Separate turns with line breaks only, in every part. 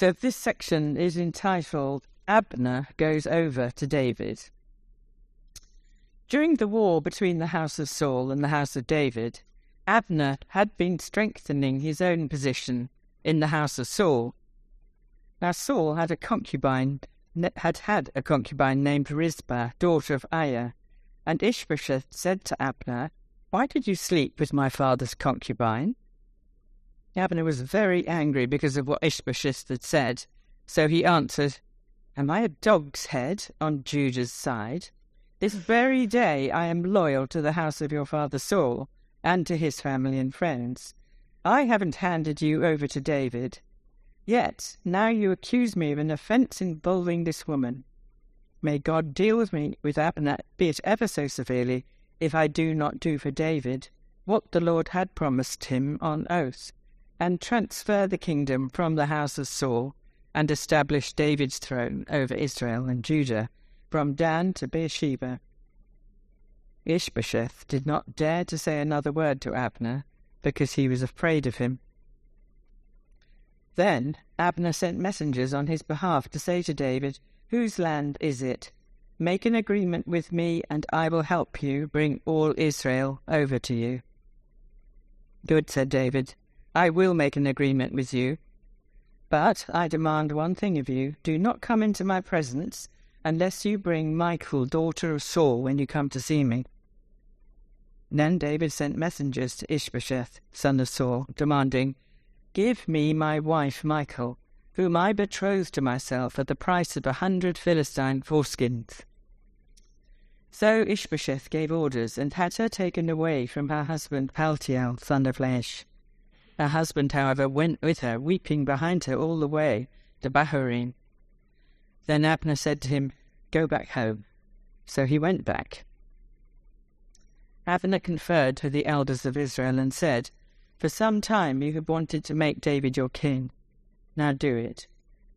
So this section is entitled Abner Goes Over to David. During the war between the house of Saul and the house of David, Abner had been strengthening his own position in the house of Saul. Now Saul had a concubine had had a concubine named Rizpah, daughter of Aiah, and Ishbosheth said to Abner, Why did you sleep with my father's concubine? Abner was very angry because of what Ishbosheth had said, so he answered, Am I a dog's head on Judah's side? This very day I am loyal to the house of your father Saul and to his family and friends. I haven't handed you over to David. Yet now you accuse me of an offence involving this woman. May God deal with me with Abner, be it ever so severely, if I do not do for David what the Lord had promised him on oath, and transfer the kingdom from the house of Saul, and establish David's throne over Israel and Judah, from Dan to Beersheba. Ishbosheth did not dare to say another word to Abner, because he was afraid of him. Then Abner sent messengers on his behalf to say to David, Whose land is it? Make an agreement with me, and I will help you bring all Israel over to you. Good, said David. I will make an agreement with you. But I demand one thing of you do not come into my presence unless you bring Michal, daughter of Saul, when you come to see me. Then David sent messengers to Ishbosheth, son of Saul, demanding, Give me my wife Michal, whom I betrothed to myself at the price of a hundred Philistine foreskins. So Ishbosheth gave orders and had her taken away from her husband Paltiel, son of Laish. Her husband, however, went with her, weeping behind her all the way to Bahurim. Then Abner said to him, Go back home. So he went back. Abner conferred with the elders of Israel and said, For some time you have wanted to make David your king. Now do it.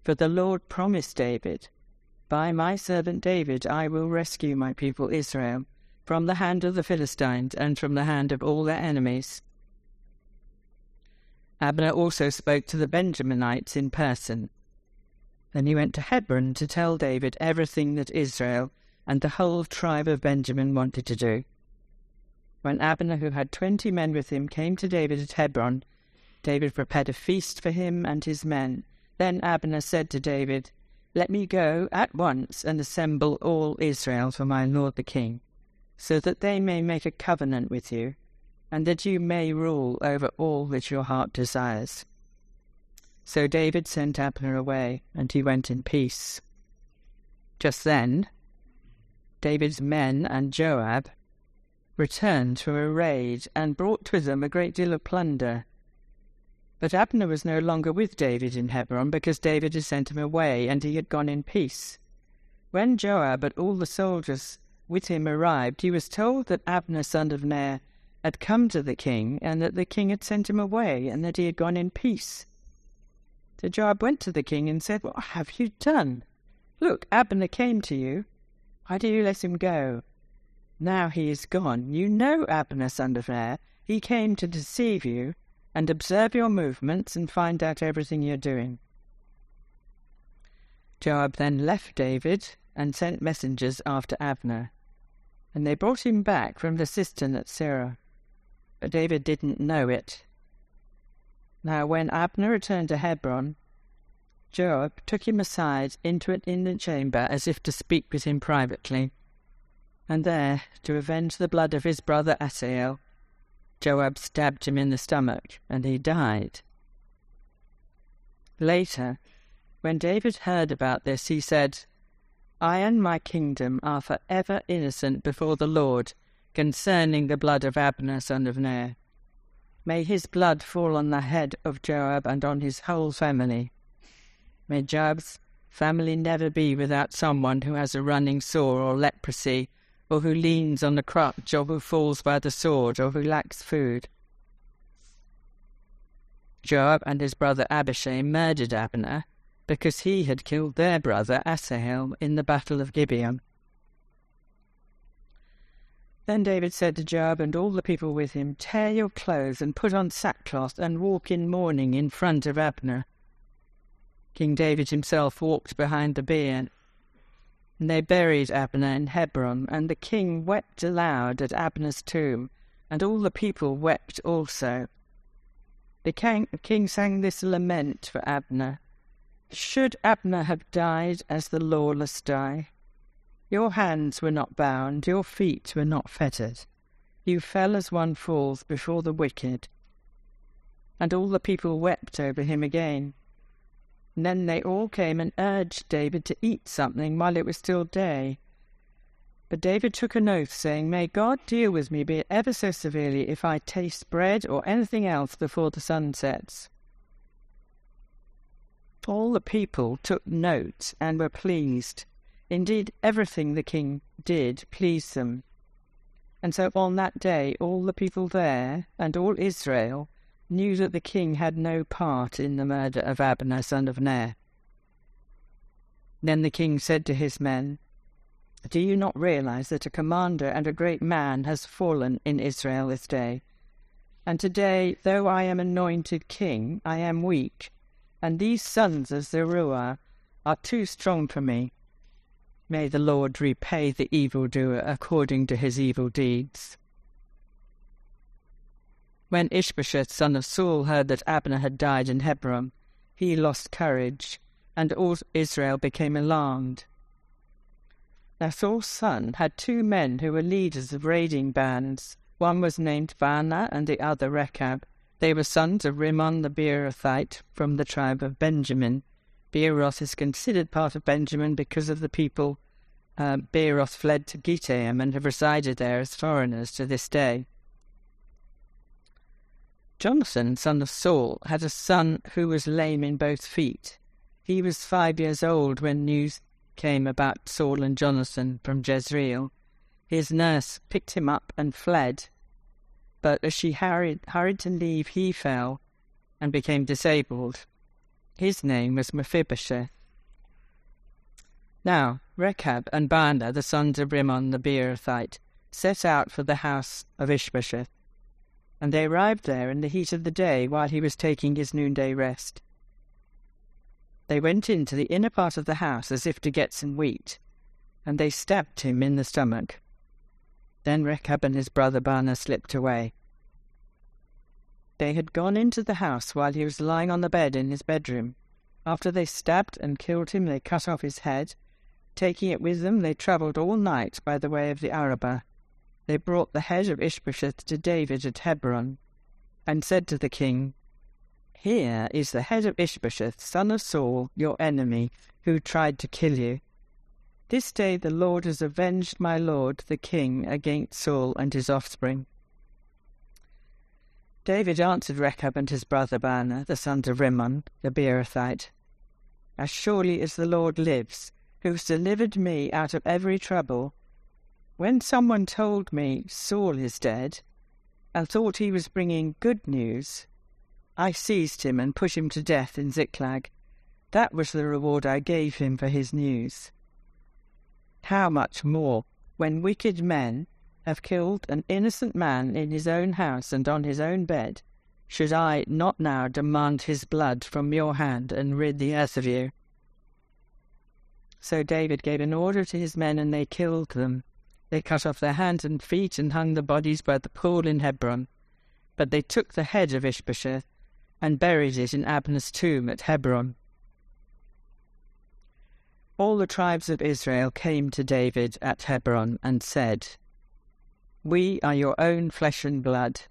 For the Lord promised David, By my servant David I will rescue my people Israel from the hand of the Philistines and from the hand of all their enemies. Abner also spoke to the Benjaminites in person. Then he went to Hebron to tell David everything that Israel and the whole tribe of Benjamin wanted to do. When Abner, who had twenty men with him, came to David at Hebron, David prepared a feast for him and his men. Then Abner said to David, Let me go at once and assemble all Israel for my lord the king, so that they may make a covenant with you, and that you may rule over all that your heart desires. So David sent Abner away, and he went in peace. Just then, David's men and Joab returned from a raid and brought with them a great deal of plunder. But Abner was no longer with David in Hebron because David had sent him away and he had gone in peace. When Joab and all the soldiers with him arrived, he was told that Abner son of Ner had come to the king and that the king had sent him away and that he had gone in peace. So Joab went to the king and said, What have you done? Look, Abner came to you. Why do you let him go? Now he is gone. You know Abner, son of Ner. He came to deceive you and observe your movements and find out everything you're doing. Joab then left David and sent messengers after Abner, and they brought him back from the cistern at Sirah. But David didn't know it. Now, when Abner returned to Hebron, Joab took him aside into an inner chamber as if to speak with him privately and there, to avenge the blood of his brother Asahel, Joab stabbed him in the stomach, and he died. Later, when David heard about this, he said, I and my kingdom are for ever innocent before the Lord concerning the blood of Abner son of Ner. May his blood fall on the head of Joab and on his whole family. May Joab's family never be without someone who has a running sore or leprosy or who leans on the crutch, or who falls by the sword, or who lacks food. Joab and his brother Abishai murdered Abner because he had killed their brother Asahel in the battle of Gibeon. Then David said to Joab and all the people with him, Tear your clothes and put on sackcloth and walk in mourning in front of Abner. King David himself walked behind the bier. And they buried Abner in Hebron, and the king wept aloud at Abner's tomb, and all the people wept also. The king, king sang this lament for Abner Should Abner have died as the lawless die? Your hands were not bound, your feet were not fettered. You fell as one falls before the wicked. And all the people wept over him again. And then they all came and urged David to eat something while it was still day. But David took an oath, saying, May God deal with me, be it ever so severely, if I taste bread or anything else before the sun sets. All the people took note and were pleased. Indeed, everything the king did pleased them. And so on that day all the people there, and all Israel, knew that the king had no part in the murder of Abner, son of Ner. Then the king said to his men, Do you not realize that a commander and a great man has fallen in Israel this day? And today, though I am anointed king, I am weak, and these sons of Zeruiah are too strong for me. May the Lord repay the evildoer according to his evil deeds. When Ishbosheth, son of Saul, heard that Abner had died in Hebron, he lost courage, and all Israel became alarmed. Now Saul's son had two men who were leaders of raiding bands. One was named Baanah, and the other Rechab. They were sons of Rimmon the Beerothite from the tribe of Benjamin. Beeroth is considered part of Benjamin because of the people uh, Beeroth fled to Gittaim and have resided there as foreigners to this day. Jonathan, son of Saul, had a son who was lame in both feet. He was five years old when news came about Saul and Jonathan from Jezreel. His nurse picked him up and fled, but as she hurried, hurried to leave, he fell and became disabled. His name was Mephibosheth. Now Rechab and Baanah, the sons of Rimmon the Beerothite, set out for the house of Ishbosheth and they arrived there in the heat of the day while he was taking his noonday rest. They went into the inner part of the house as if to get some wheat, and they stabbed him in the stomach. Then Rechab and his brother Baanah slipped away. They had gone into the house while he was lying on the bed in his bedroom. After they stabbed and killed him, they cut off his head. Taking it with them, they travelled all night by the way of the Arabah they brought the head of Ishbosheth to David at Hebron, and said to the king, Here is the head of Ishbosheth, son of Saul, your enemy, who tried to kill you. This day the Lord has avenged my lord the king against Saul and his offspring. David answered Rechab and his brother Baanah, the sons of Rimmon, the Beerothite, As surely as the Lord lives, who has delivered me out of every trouble, when someone told me Saul is dead, and thought he was bringing good news, I seized him and put him to death in Ziklag. That was the reward I gave him for his news. How much more, when wicked men have killed an innocent man in his own house and on his own bed, should I not now demand his blood from your hand and rid the earth of you? So David gave an order to his men, and they killed them. They cut off their hands and feet and hung the bodies by the pool in Hebron. But they took the head of Ishbosheth and buried it in Abner's tomb at Hebron. All the tribes of Israel came to David at Hebron and said, We are your own flesh and blood.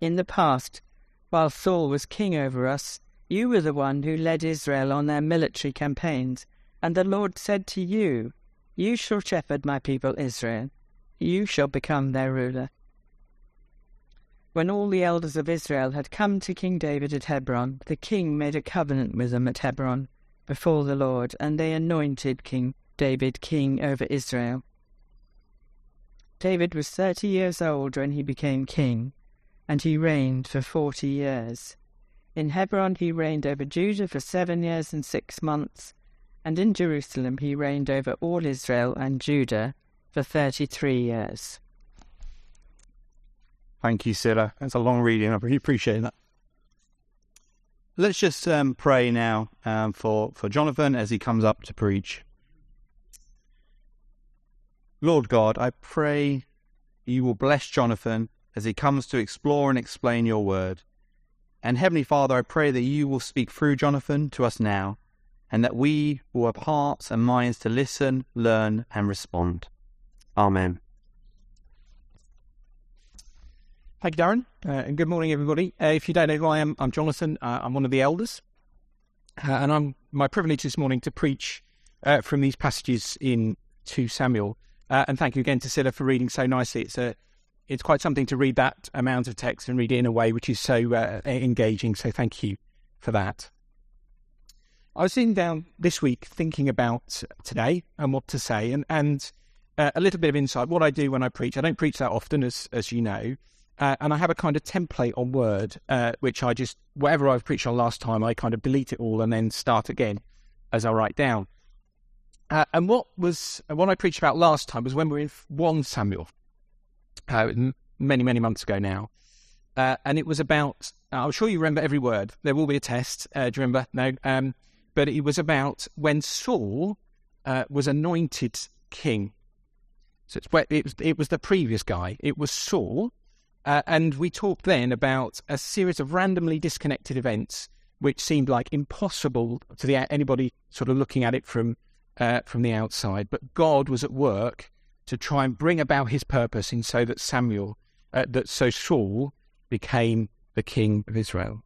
In the past, while Saul was king over us, you were the one who led Israel on their military campaigns, and the Lord said to you, you shall shepherd my people Israel. You shall become their ruler. When all the elders of Israel had come to King David at Hebron, the king made a covenant with them at Hebron before the Lord, and they anointed King David king over Israel. David was thirty years old when he became king, and he reigned for forty years. In Hebron he reigned over Judah for seven years and six months, and in Jerusalem he reigned over all Israel and Judah for thirty three years.
Thank you, Sarah. That's a long reading. I really appreciate that. let's just um, pray now um, for, for Jonathan as he comes up to preach. Lord God, I pray you will bless Jonathan as he comes to explore and explain your word. And Heavenly Father, I pray that you will speak through Jonathan to us now, and that we will have hearts and minds to listen, learn, and respond. Amen.
Thank you, Darren, uh, and good morning, everybody. Uh, if you don't know who I am, I'm Jonathan. Uh, I'm one of the elders, uh, and I'm my privilege this morning to preach uh, from these passages in 2 Samuel. Uh, and thank you again to Silla for reading so nicely. It's a it's quite something to read that amount of text and read it in a way which is so engaging. So thank you for that. I was sitting down this week thinking about today and what to say, and and a little bit of insight. What I do when I preach, I don't preach that often, as as you know. Uh, and I have a kind of template on Word, uh, which I just, whatever I've preached on last time, I kind of delete it all and then start again as I write down. Uh, and what was, what I preached about last time was when we were in 1 Samuel, uh, many, many months ago now. Uh, and it was about, I'm sure you remember every word. There will be a test. Uh, do you remember? No. Um, but it was about when Saul was anointed king. So it was, it was the previous guy. It was Saul uh, and we talked then about a series of randomly disconnected events which seemed like impossible to the, anybody sort of looking at it from uh, from the outside. But God was at work to try and bring about His purpose, in so that Samuel, uh, that so Saul became the king of Israel.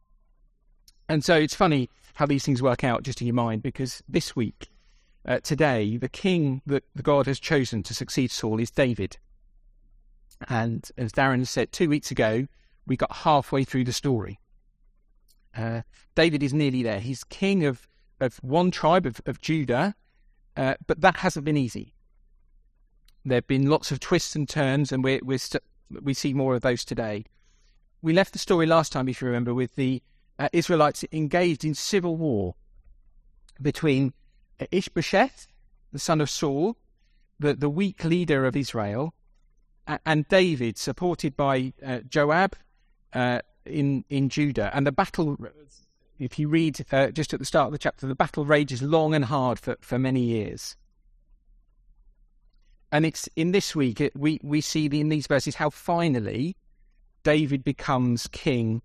And so it's funny how these things work out just in your mind, because this week, uh, today, the king that the God has chosen to succeed Saul is David. And as Darren said two weeks ago, we got halfway through the story. Uh, David is nearly there. He's king of, of one tribe of, of Judah, uh, but that hasn't been easy. There have been lots of twists and turns, and we're, we're st- we see more of those today. We left the story last time, if you remember, with the uh, Israelites engaged in civil war between Ishbosheth, the son of Saul, the, the weak leader of Israel, and David, supported by uh, Joab uh, in in Judah, and the battle. If you read uh, just at the start of the chapter, the battle rages long and hard for, for many years. And it's in this week it, we we see the, in these verses how finally David becomes king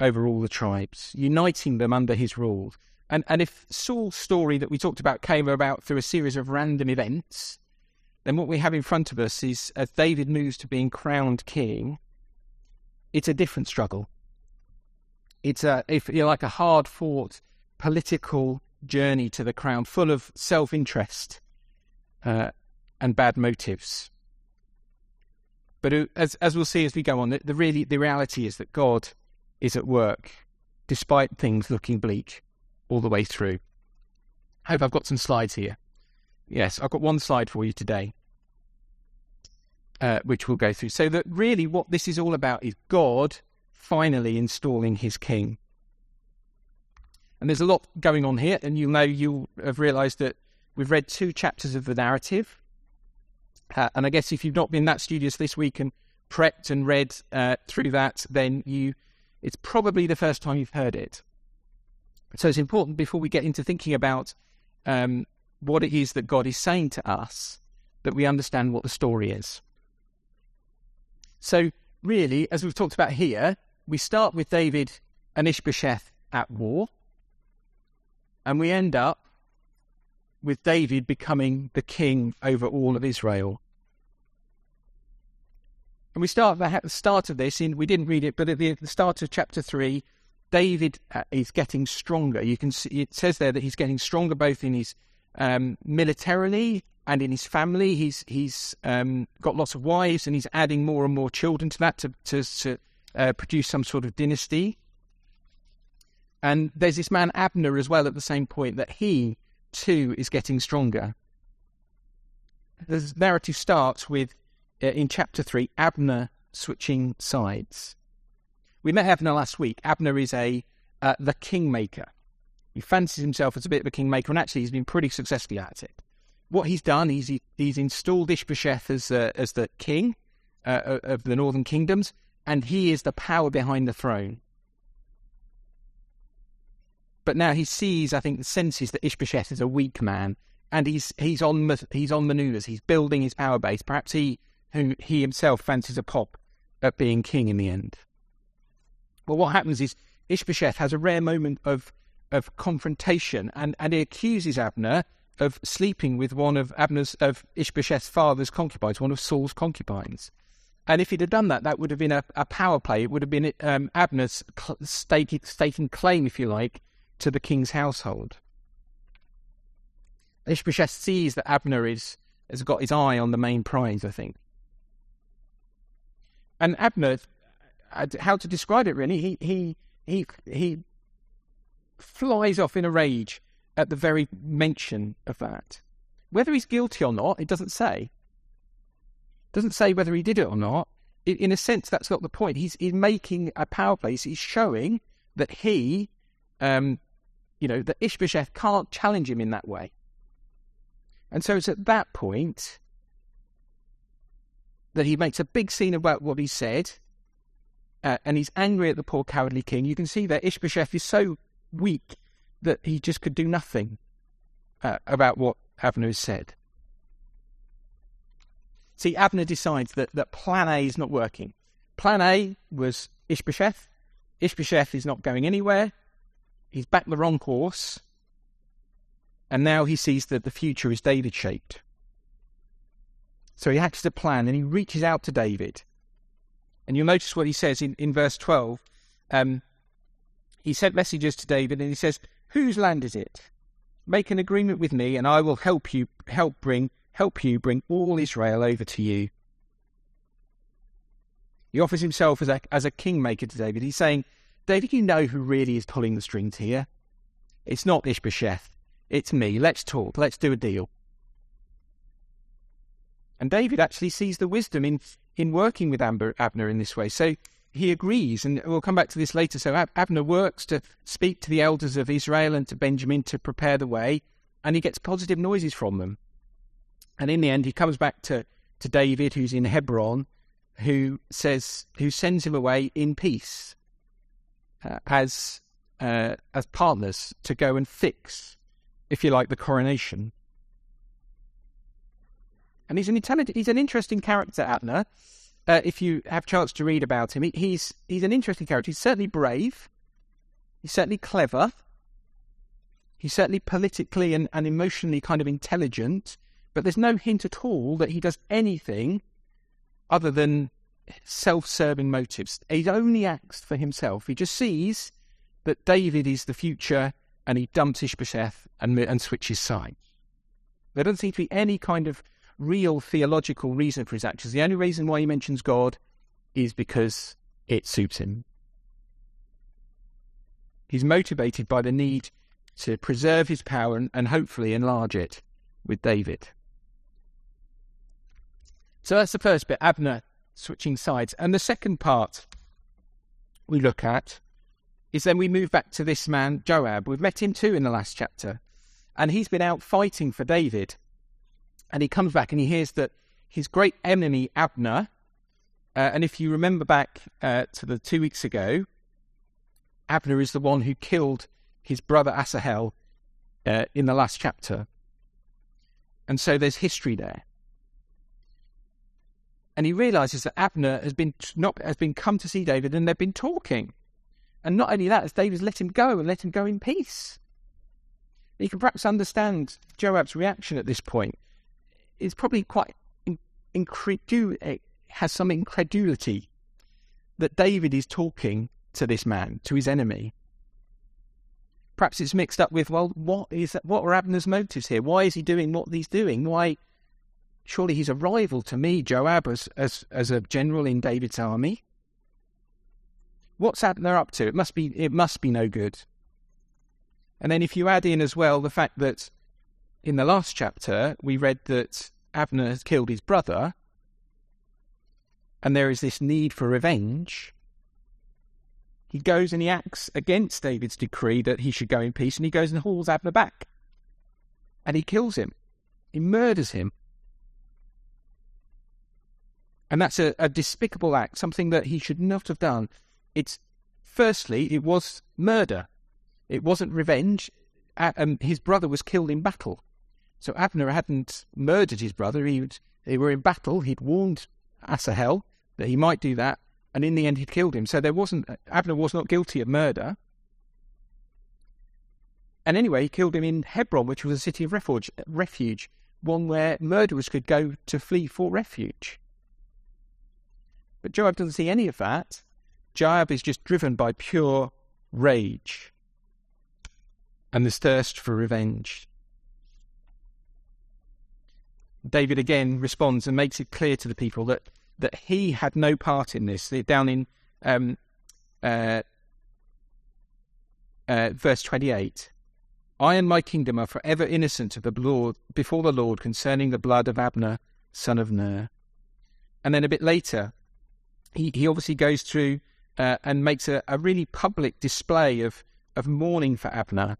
over all the tribes, uniting them under his rule. And and if Saul's story that we talked about came about through a series of random events, then what we have in front of us is as David moves to being crowned king, it's a different struggle. It's a, if you like, a hard fought political journey to the crown, full of self interest uh, and bad motives. But as as we'll see as we go on, the, the really the reality is that God is at work, despite things looking bleak all the way through. I hope I've got some slides here. Yes, I've got one slide for you today, uh, which we'll go through. So that really what this is all about is God finally installing his king. And there's a lot going on here, and you'll know you'll have realised that we've read two chapters of the narrative. Uh, and I guess if you've not been that studious this week and prepped and read uh, through that, then you it's probably the first time you've heard it. So it's important before we get into thinking about um, what it is that God is saying to us, that we understand what the story is. So, really, as we've talked about here, we start with David and Ishbosheth at war, and we end up with David becoming the king over all of Israel. And we start at the start of this, in, we didn't read it, but at the, the start of chapter 3, David uh, is getting stronger. You can see it says there that he's getting stronger both in his um, militarily and in his family. He's he's um, got lots of wives, and he's adding more and more children to that to to, to uh, produce some sort of dynasty. And there's this man Abner as well at the same point that he too is getting stronger. The narrative starts with uh, in chapter three Abner switching sides. We met Abner last week. Abner is a uh, the kingmaker. He fancies himself as a bit of a kingmaker, and actually, he's been pretty successful at it. What he's done is he, he's installed Ishbosheth as uh, as the king uh, of the northern kingdoms, and he is the power behind the throne. but now he sees, I think, the senses that Ishbosheth is a weak man, and he's he's on he's on manoeuvres. He's building his power base. Perhaps he who he himself fancies a pop at being king in the end. Well, what happens is Ishbosheth has a rare moment of of confrontation, and, and he accuses Abner of sleeping with one of Abner's of Ishbosheth's father's concubines, one of Saul's concubines. And if he'd have done that, that would have been a, a power play. It would have been um, Abner's cl- staking, claim, if you like, to the king's household. Ishbosheth sees that Abner is has got his eye on the main prize, I think. And Abner, uh, how to describe it really? He he he he flies off in a rage at the very mention of that. Whether he's guilty or not, it doesn't say. Doesn't say whether he did it or not. In a sense, that's not the point. He's, he's making a power play. He's showing that he, um, you know, that Ishbosheth can't challenge him in that way. And so it's at that point that he makes a big scene about what he said, uh, and he's angry at the poor cowardly king. You can see that Ishbosheth is so weak that he just could do nothing uh, about what Abner has said. See, Abner decides that, that plan A is not working. Plan A was Ishbosheth. Ishbosheth is not going anywhere. He's back the wrong course. And now he sees that the future is David shaped. So he hatches a plan and he reaches out to David. And you'll notice what he says in, in verse 12. Um, he sent messages to David and he says, Whose land is it? Make an agreement with me, and I will help you help bring help you bring all Israel over to you. He offers himself as a as a kingmaker to David. He's saying, David, you know who really is pulling the strings here. It's not Ishbosheth. It's me. Let's talk. Let's do a deal. And David actually sees the wisdom in in working with Amber, Abner in this way. So he agrees, and we'll come back to this later. So Ab- Abner works to speak to the elders of Israel and to Benjamin to prepare the way, and he gets positive noises from them. And in the end, he comes back to, to David, who's in Hebron, who says, who sends him away in peace uh, as uh, as partners to go and fix, if you like, the coronation. And he's an intelligent, he's an interesting character, Abner uh, if you have chance to read about him, he, he's he's an interesting character. He's certainly brave. He's certainly clever. He's certainly politically and, and emotionally kind of intelligent. But there's no hint at all that he does anything other than self-serving motives. He only acts for himself. He just sees that David is the future, and he dumps Ishbosheth and and switches sides. There doesn't seem to be any kind of real theological reason for his actions. The only reason why he mentions God is because it suits him. He's motivated by the need to preserve his power and, and hopefully enlarge it with David. So that's the first bit, Abner switching sides. And the second part we look at is then we move back to this man, Joab. We've met him too in the last chapter. And he's been out fighting for David and he comes back and he hears that his great enemy Abner, uh, and if you remember back uh, to the two weeks ago, Abner is the one who killed his brother Asahel uh, in the last chapter, and so there's history there. And he realizes that Abner has been not has been come to see David, and they've been talking. And not only that, David's let him go and let him go in peace. You can perhaps understand Joab's reaction at this point It's probably quite incredul- has some incredulity that David is talking to this man, to his enemy. Perhaps it's mixed up with, well, what is what are Abner's motives here? Why is he doing what he's doing? Why? Surely he's a rival to me, Joab, as as, as a general in David's army. What's Abner up to? It must be it must be no good. And then if you add in as well the fact that in the last chapter, we read that Abner has killed his brother, and there is this need for revenge. He goes and he acts against David's decree that he should go in peace, and he goes and hauls Abner back. And he kills him. He murders him. And that's a, a despicable act, something that he should not have done. It's firstly, it was murder. It wasn't revenge. Um, his brother was killed in battle. So Abner hadn't murdered his brother. He they were in battle. He'd warned Asahel that he might do that, and in the end, he'd killed him. So there wasn't Abner was not guilty of murder. And anyway, he killed him in Hebron, which was a city of refuge, refuge, one where murderers could go to flee for refuge. But Joab doesn't see any of that. Joab is just driven by pure rage and this thirst for revenge. David again responds and makes it clear to the people that, that he had no part in this. Down in um, uh, uh, verse 28 I and my kingdom are forever innocent of the Lord before the Lord concerning the blood of Abner, son of Ner. And then a bit later, he, he obviously goes through uh, and makes a, a really public display of, of mourning for Abner.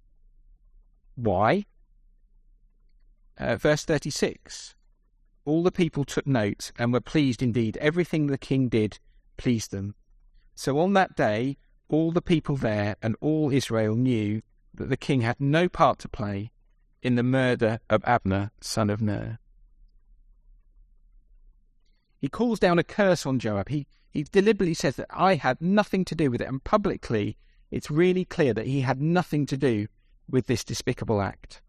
Why? Uh, verse 36 All the people took note and were pleased indeed. Everything the king did pleased them. So on that day, all the people there and all Israel knew that the king had no part to play in the murder of Abner, son of Ner. He calls down a curse on Joab. He, he deliberately says that I had nothing to do with it, and publicly it's really clear that he had nothing to do with this despicable act.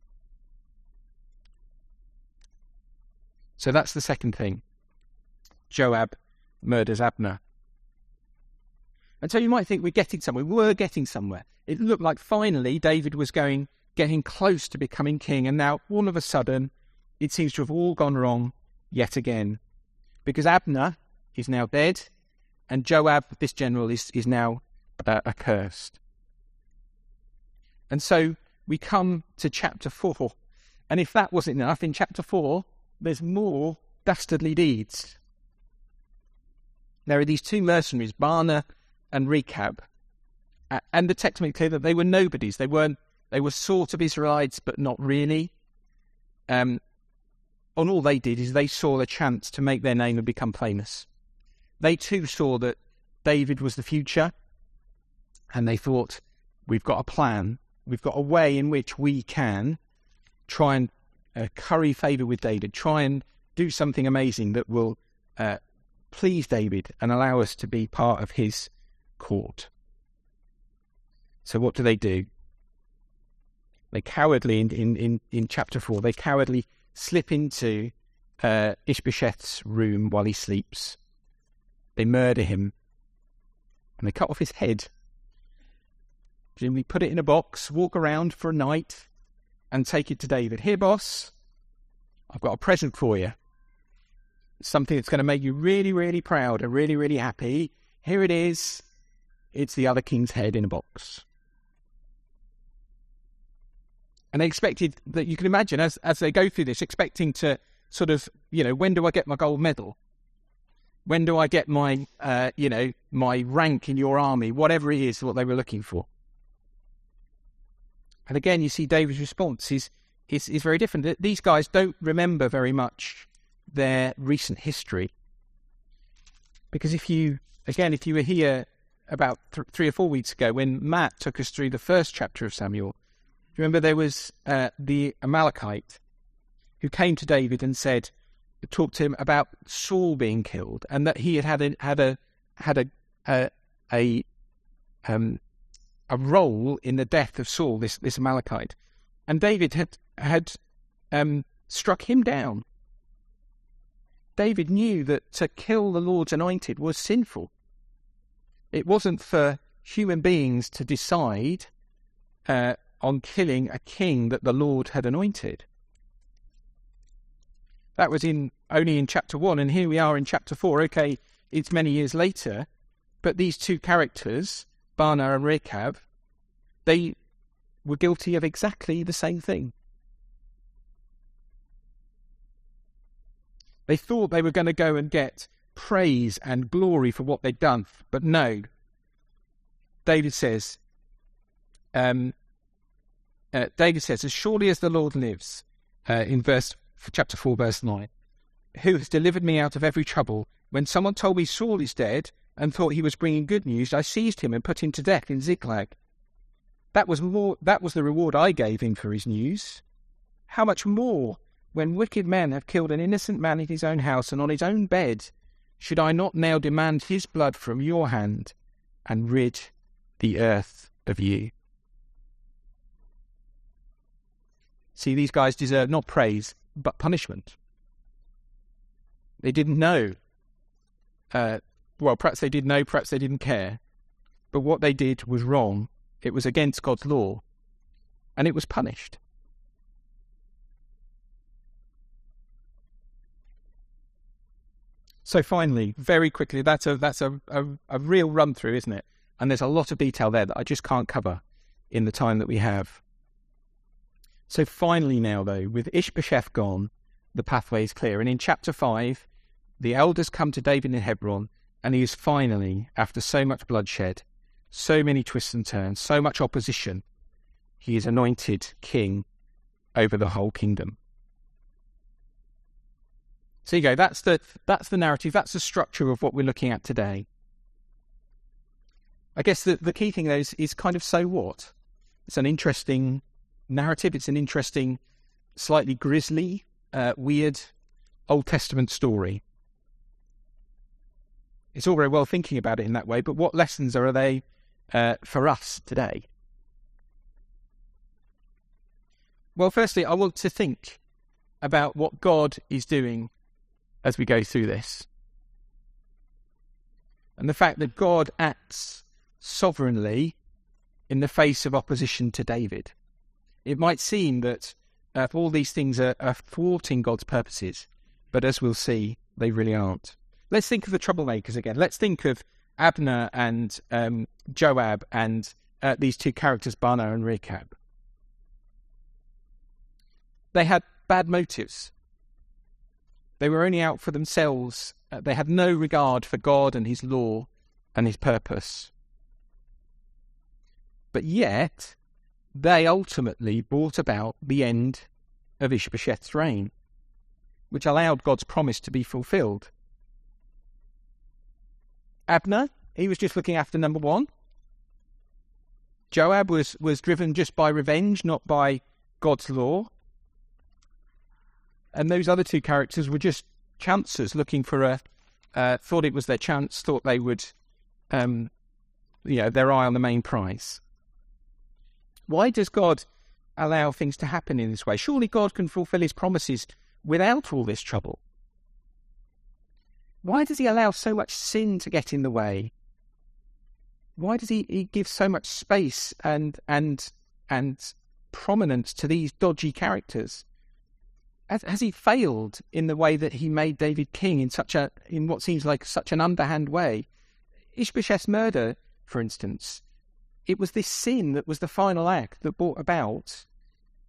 So that's the second thing. Joab murders Abner. And so you might think we're getting somewhere. We were getting somewhere. It looked like finally David was going, getting close to becoming king, and now all of a sudden it seems to have all gone wrong yet again. Because Abner is now dead, and Joab, this general, is, is now uh, accursed. And so we come to chapter 4. And if that wasn't enough, in chapter 4, there's more dastardly deeds. There are these two mercenaries, Baanah and Rechab. And the text makes clear that they were nobodies. They weren't. They were sort of Israelites, but not really. Um, and all they did is they saw a chance to make their name and become famous. They too saw that David was the future, and they thought, we've got a plan we've got a way in which we can try and uh, curry favour with David, try and do something amazing that will uh, please David and allow us to be part of his court. So, what do they do? They cowardly, in, in, in, in chapter 4, they cowardly slip into uh, Ishbosheth's room while he sleeps. They murder him and they cut off his head Presumably put it in a box, walk around for a night, and take it to David. Here, boss, I've got a present for you. Something that's going to make you really, really proud and really, really happy. Here it is. It's the other king's head in a box. And they expected that you can imagine as as they go through this, expecting to sort of, you know, when do I get my gold medal? When do I get my, uh, you know, my rank in your army? Whatever it is, what they were looking for. And again, you see David's response is, is, is very different. These guys don't remember very much their recent history. Because if you, again, if you were here about th- three or four weeks ago when Matt took us through the first chapter of Samuel, remember there was uh, the Amalekite who came to David and said, talked to him about Saul being killed and that he had had a, had a, had a, a, a um, a role in the death of Saul, this, this Amalekite. And David had, had um, struck him down. David knew that to kill the Lord's anointed was sinful. It wasn't for human beings to decide uh, on killing a king that the Lord had anointed. That was in only in chapter one, and here we are in chapter four. Okay, it's many years later, but these two characters Baanah and Rechab, they were guilty of exactly the same thing. They thought they were going to go and get praise and glory for what they'd done, but no. David says, um, uh, David says, as surely as the Lord lives, uh, in verse chapter four, verse nine, who has delivered me out of every trouble. When someone told me Saul is dead, and thought he was bringing good news, I seized him and put him to death in Ziklag. that was more that was the reward I gave him for his news. How much more when wicked men have killed an innocent man in his own house and on his own bed, should I not now demand his blood from your hand and rid the earth of you? See, these guys deserve not praise, but punishment. They didn't know. Uh, well, perhaps they did know, perhaps they didn't care. But what they did was wrong. It was against God's law, and it was punished. So finally, very quickly, that's a that's a, a, a real run through, isn't it? And there's a lot of detail there that I just can't cover in the time that we have. So finally, now though, with Ishbosheth gone, the pathway is clear. And in chapter 5, the elders come to David in Hebron, and he is finally, after so much bloodshed, so many twists and turns, so much opposition, he is anointed king over the whole kingdom. So you go. That's the that's the narrative. That's the structure of what we're looking at today. I guess the the key thing though is, is kind of so what. It's an interesting narrative. It's an interesting, slightly grisly, uh, weird Old Testament story. It's all very well thinking about it in that way, but what lessons are they uh, for us today? Well, firstly, I want to think about what God is doing as we go through this. And the fact that God acts sovereignly in the face of opposition to David. It might seem that uh, all these things are, are thwarting God's purposes, but as we'll see, they really aren't. Let's think of the troublemakers again. Let's think of Abner and um, Joab and uh, these two characters, Baanah and Rechab. They had bad motives. They were only out for themselves. Uh, they had no regard for God and His law and His purpose. But yet, they ultimately brought about the end of Ishbosheth's reign, which allowed God's promise to be fulfilled. Abner, he was just looking after number one. Joab was, was driven just by revenge, not by God's law. And those other two characters were just chancers looking for a, uh, thought it was their chance, thought they would, um, you know, their eye on the main prize. Why does God allow things to happen in this way? Surely God can fulfill his promises without all this trouble. Why does he allow so much sin to get in the way? Why does he, he give so much space and and and prominence to these dodgy characters? Has, has he failed in the way that he made David king in such a in what seems like such an underhand way? Ishbosheth's murder, for instance, it was this sin that was the final act that brought about,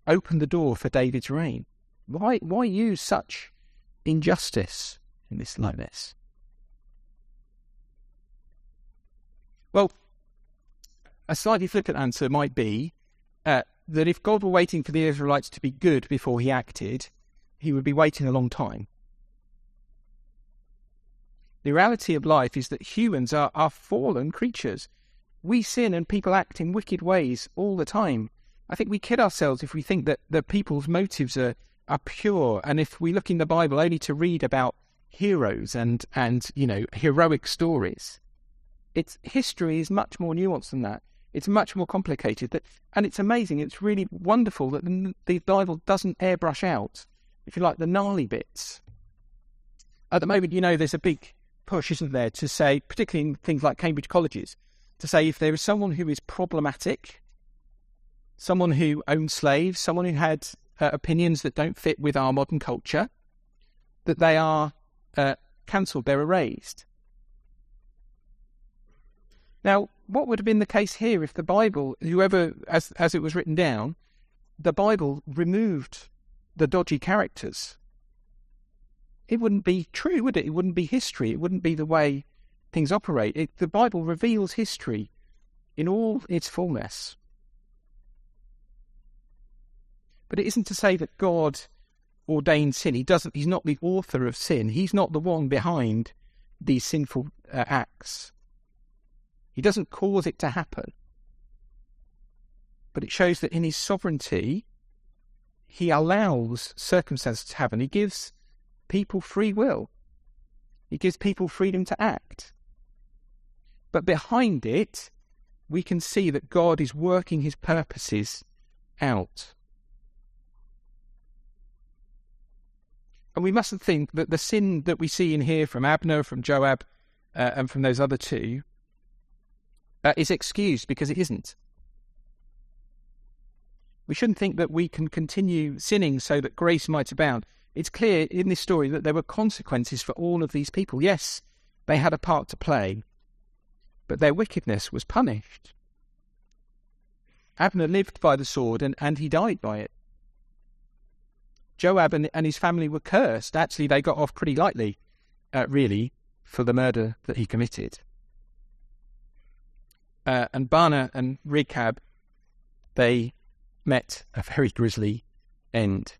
opened the door for David's reign. Why, why use such injustice in this like this? Well, a slightly flippant answer might be uh, that if God were waiting for the Israelites to be good before he acted, he would be waiting a long time. The reality of life is that humans are, are fallen creatures we sin and people act in wicked ways all the time. I think we kid ourselves if we think that, that people's motives are, are pure. And if we look in the Bible only to read about heroes and, and you know, heroic stories, it's history is much more nuanced than that. It's much more complicated. That, and it's amazing. It's really wonderful that the, the Bible doesn't airbrush out, if you like, the gnarly bits. At the moment, you know, there's a big push, isn't there, to say, particularly in things like Cambridge colleges, to say if there is someone who is problematic, someone who owned slaves, someone who had uh, opinions that don't fit with our modern culture, that they are uh, cancelled, they're erased. Now, what would have been the case here if the Bible, whoever, as, as it was written down, the Bible removed the dodgy characters? It wouldn't be true, would it? It wouldn't be history. It wouldn't be the way things operate. It, the Bible reveals history in all its fullness. But it isn't to say that God ordained sin. He doesn't. He's not the author of sin. He's not the one behind these sinful uh, acts. He doesn't cause it to happen. but it shows that in his sovereignty, he allows circumstances to happen. He gives people free will, he gives people freedom to act. But behind it, we can see that God is working his purposes out. And we mustn't think that the sin that we see in here from Abner, from Joab, uh, and from those other two uh, is excused because it isn't. We shouldn't think that we can continue sinning so that grace might abound. It's clear in this story that there were consequences for all of these people. Yes, they had a part to play, but their wickedness was punished. Abner lived by the sword and, and he died by it. Joab and, and his family were cursed. Actually, they got off pretty lightly, uh, really, for the murder that he committed. Uh, and Baanah and Rechab, they met a very grisly end.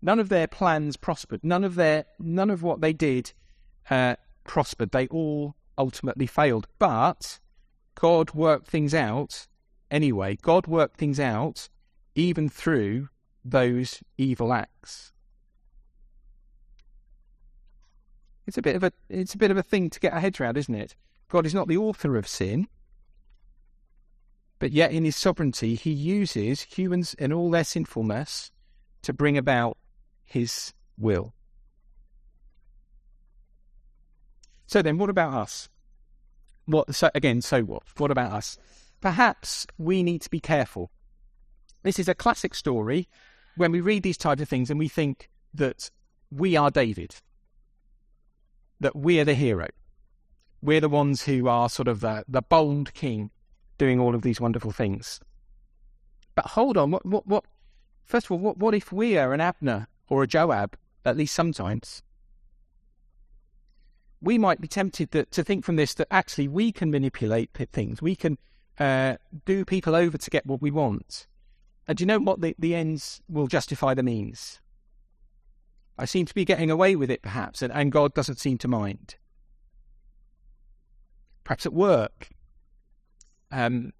None of their plans prospered. None of their none of what they did uh, prospered. They all ultimately failed. But God worked things out anyway. God worked things out even through those evil acts. It's a bit of a it's a bit of a thing to get our heads around, isn't it? God is not the author of sin, but yet in his sovereignty he uses humans in all their sinfulness to bring about his will. So then what about us? What so again, so what? What about us? Perhaps we need to be careful. This is a classic story when we read these types of things and we think that we are David that we are the hero. We're the ones who are sort of the, the bold king doing all of these wonderful things. But hold on, what, what, what? First of all, what, what if we are an Abner or a Joab, at least sometimes? We might be tempted that, to think from this that actually we can manipulate things. We can uh, do people over to get what we want. And do you know what? The, the ends will justify the means. I seem to be getting away with it, perhaps, and, and God doesn't seem to mind. Perhaps at work. Um,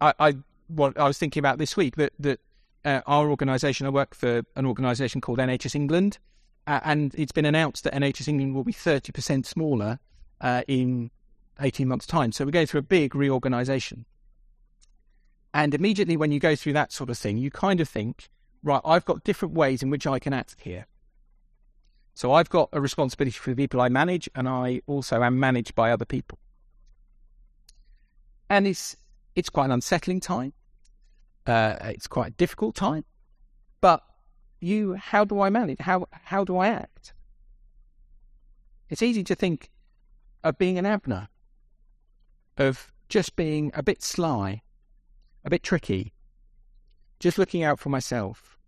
I, I, what I was thinking about this week that that uh, our organisation, I work for an organisation called NHS England, uh, and it's been announced that NHS England will be thirty percent smaller uh, in eighteen months' time. So we're going through a big reorganisation. And immediately, when you go through that sort of thing, you kind of think, right, I've got different ways in which I can act here. So I've got a responsibility for the people I manage, and I also am managed by other people. And it's it's quite an unsettling time. Uh, it's quite a difficult time. You, how do I manage? How how do I act? It's easy to think of being an Abner, of just being a bit sly, a bit tricky, just looking out for myself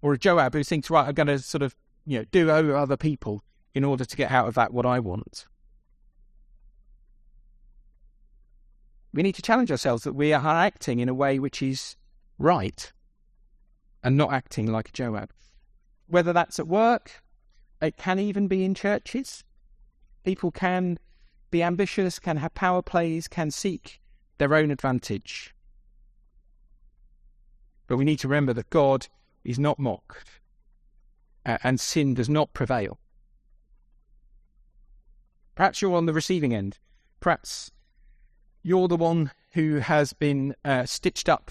or a Joab who thinks, right, I'm going to sort of, you know, do over other people in order to get out of that what I want. We need to challenge ourselves that we are acting in a way which is right and not acting like Joab. Whether that's at work, it can even be in churches. People can be ambitious, can have power plays, can seek their own advantage. But we need to remember that God is not mocked, and sin does not prevail. Perhaps you're on the receiving end. Perhaps you're the one who has been uh, stitched up.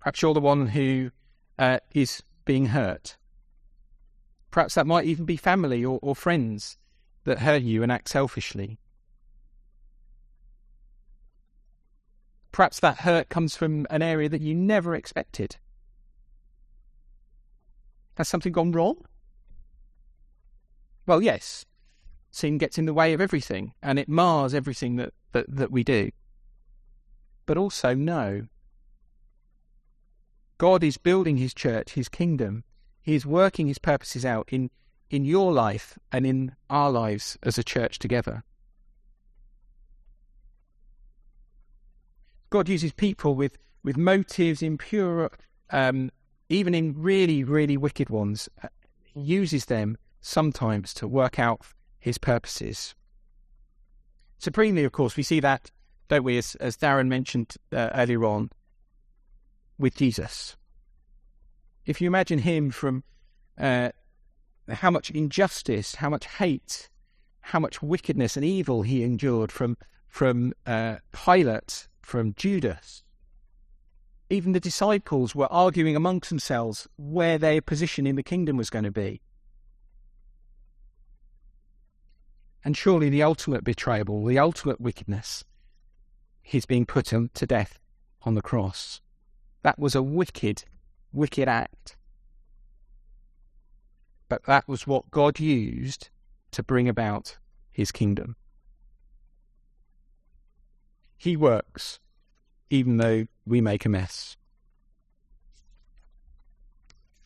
Perhaps you're the one who uh, is being hurt. Perhaps that might even be family or, or friends that hurt you and act selfishly. Perhaps that hurt comes from an area that you never expected. Has something gone wrong? Well, yes. Sin gets in the way of everything and it mars everything that, that, that we do. But also, no. God is building his church, his kingdom. He is working his purposes out in, in your life and in our lives as a church together. God uses people with, with motives impure, um, even in really, really wicked ones, uh, he uses them sometimes to work out his purposes. Supremely, of course, we see that don't we? As, as Darren mentioned uh, earlier on, with Jesus. If you imagine him from uh, how much injustice, how much hate, how much wickedness and evil he endured from from uh, Pilate, from Judas. Even the disciples were arguing amongst themselves where their position in the kingdom was going to be. And surely the ultimate betrayal, the ultimate wickedness, his being put to death on the cross. That was a wicked, wicked act. But that was what God used to bring about his kingdom. He works even though we make a mess.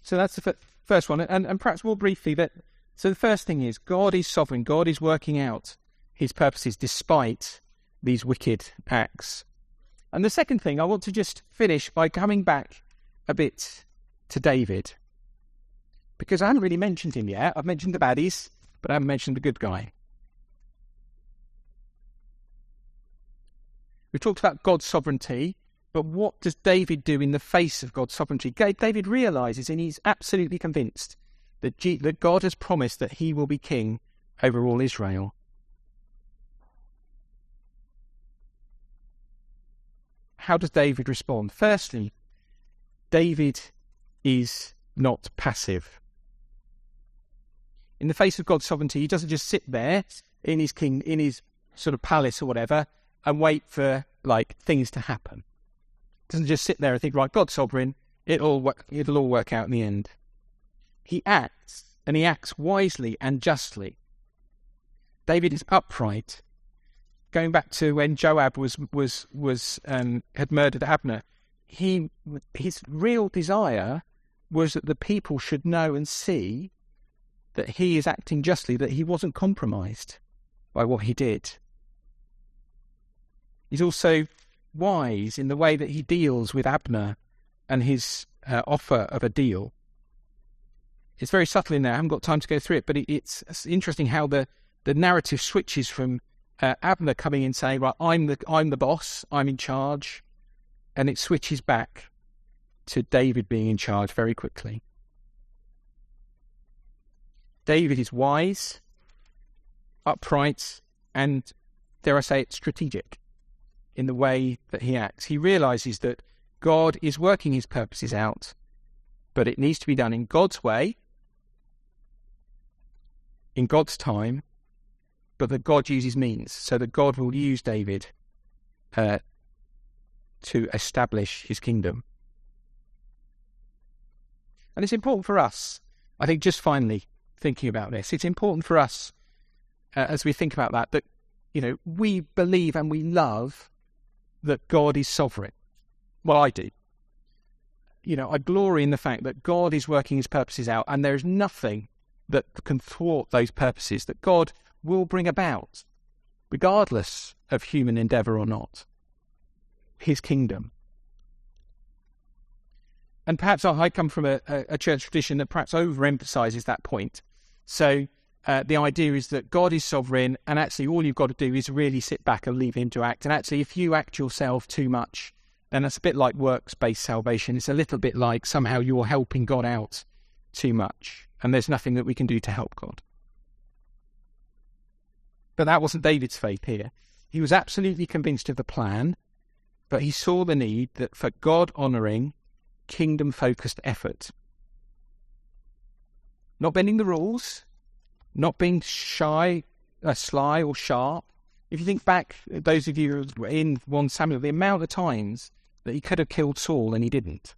So that's the first one. And, and perhaps more briefly, that so the first thing is God is sovereign. God is working out his purposes despite these wicked acts. And the second thing, I want to just finish by coming back a bit to David. Because I haven't really mentioned him yet. I've mentioned the baddies, but I haven't mentioned the good guy. We talked about God's sovereignty, but what does David do in the face of God's sovereignty? David realizes and he's absolutely convinced that, that God has promised that he will be king over all Israel. How does David respond? Firstly, David is not passive. In the face of God's sovereignty, he doesn't just sit there in his king, in his sort of palace or whatever, and wait for like things to happen. He doesn't just sit there and think, right, God's sovereign, it'll it'll all work out in the end. He acts, and he acts wisely and justly. David is upright going back to when Joab was was was um, had murdered Abner, he his real desire was that the people should know and see that he is acting justly, that he wasn't compromised by what he did. He's also wise in the way that he deals with Abner and his uh, offer of a deal. It's very subtle in there. I haven't got time to go through it, but it, it's, it's interesting how the, the narrative switches from uh, Abner coming in saying, "Right, I'm the I'm the boss. I'm in charge," and it switches back to David being in charge very quickly. David is wise, upright, and dare I say it, strategic in the way that he acts. He realizes that God is working his purposes out, but it needs to be done in God's way, in God's time, but that God uses means, so that God will use David uh, to establish his kingdom. And it's important for us, I think, just finally thinking about this, it's important for us uh, as we think about that, that, you know, we believe and we love that God is sovereign. Well, I do. You know, I glory in the fact that God is working his purposes out and there is nothing that can thwart those purposes, that God will bring about, regardless of human endeavour or not, his kingdom. And perhaps I come from a, a church tradition that perhaps overemphasizes that point. So uh, the idea is that God is sovereign, and actually all you've got to do is really sit back and leave Him to act. And actually, if you act yourself too much, then that's a bit like works based salvation. It's a little bit like somehow you're helping God out too much, and there's nothing that we can do to help God. But that wasn't David's faith here. He was absolutely convinced of the plan, but he saw the need that for God honouring, kingdom focused effort. Not bending the rules, not being shy, uh, sly, or sharp. If you think back, those of you who were in 1 Samuel, the amount of times that he could have killed Saul and he didn't.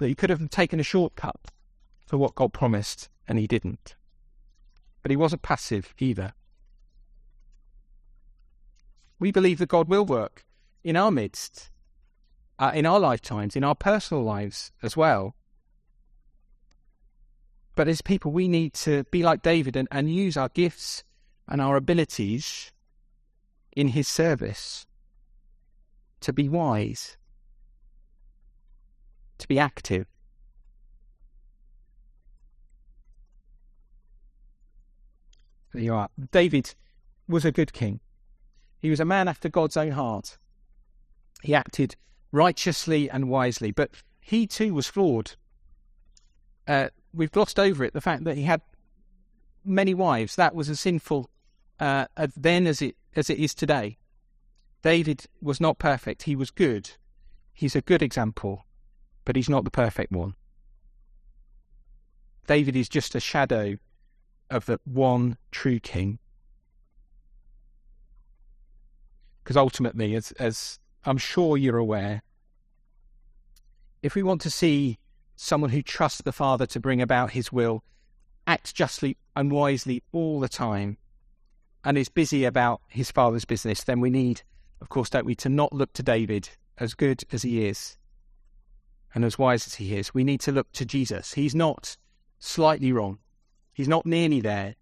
That he could have taken a shortcut for what God promised and he didn't. But he wasn't passive either. We believe that God will work in our midst, uh, in our lifetimes, in our personal lives as well. But as people, we need to be like David and, and use our gifts and our abilities in his service to be wise, to be active. There you are. David was a good king. He was a man after God's own heart. He acted righteously and wisely, but he too was flawed. Uh, we've glossed over it the fact that he had many wives. That was as sinful uh, then as it as it is today. David was not perfect. He was good. He's a good example, but he's not the perfect one. David is just a shadow of the one true king. Because ultimately, as, as I'm sure you're aware, if we want to see someone who trusts the Father to bring about his will, acts justly and wisely all the time, and is busy about his Father's business, then we need, of course, don't we, to not look to David as good as he is and as wise as he is. We need to look to Jesus. He's not slightly wrong. He's not nearly there.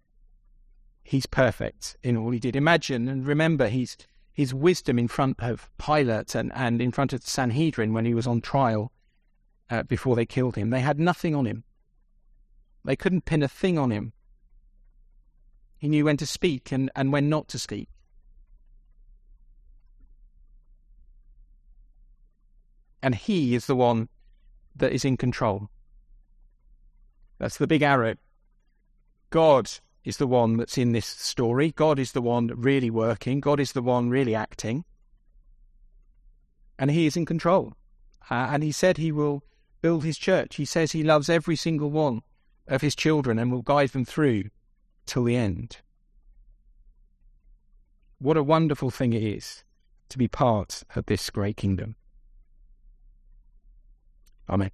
He's perfect in all he did. Imagine and remember his, his wisdom in front of Pilate and, and in front of the Sanhedrin when he was on trial uh, before they killed him. They had nothing on him, they couldn't pin a thing on him. He knew when to speak and, and when not to speak. And he is the one that is in control. That's the big arrow. God is the one that's in this story. God is the one really working. God is the one really acting. And He is in control. Uh, and He said He will build His church. He says He loves every single one of His children and will guide them through till the end. What a wonderful thing it is to be part of this great kingdom. Amen.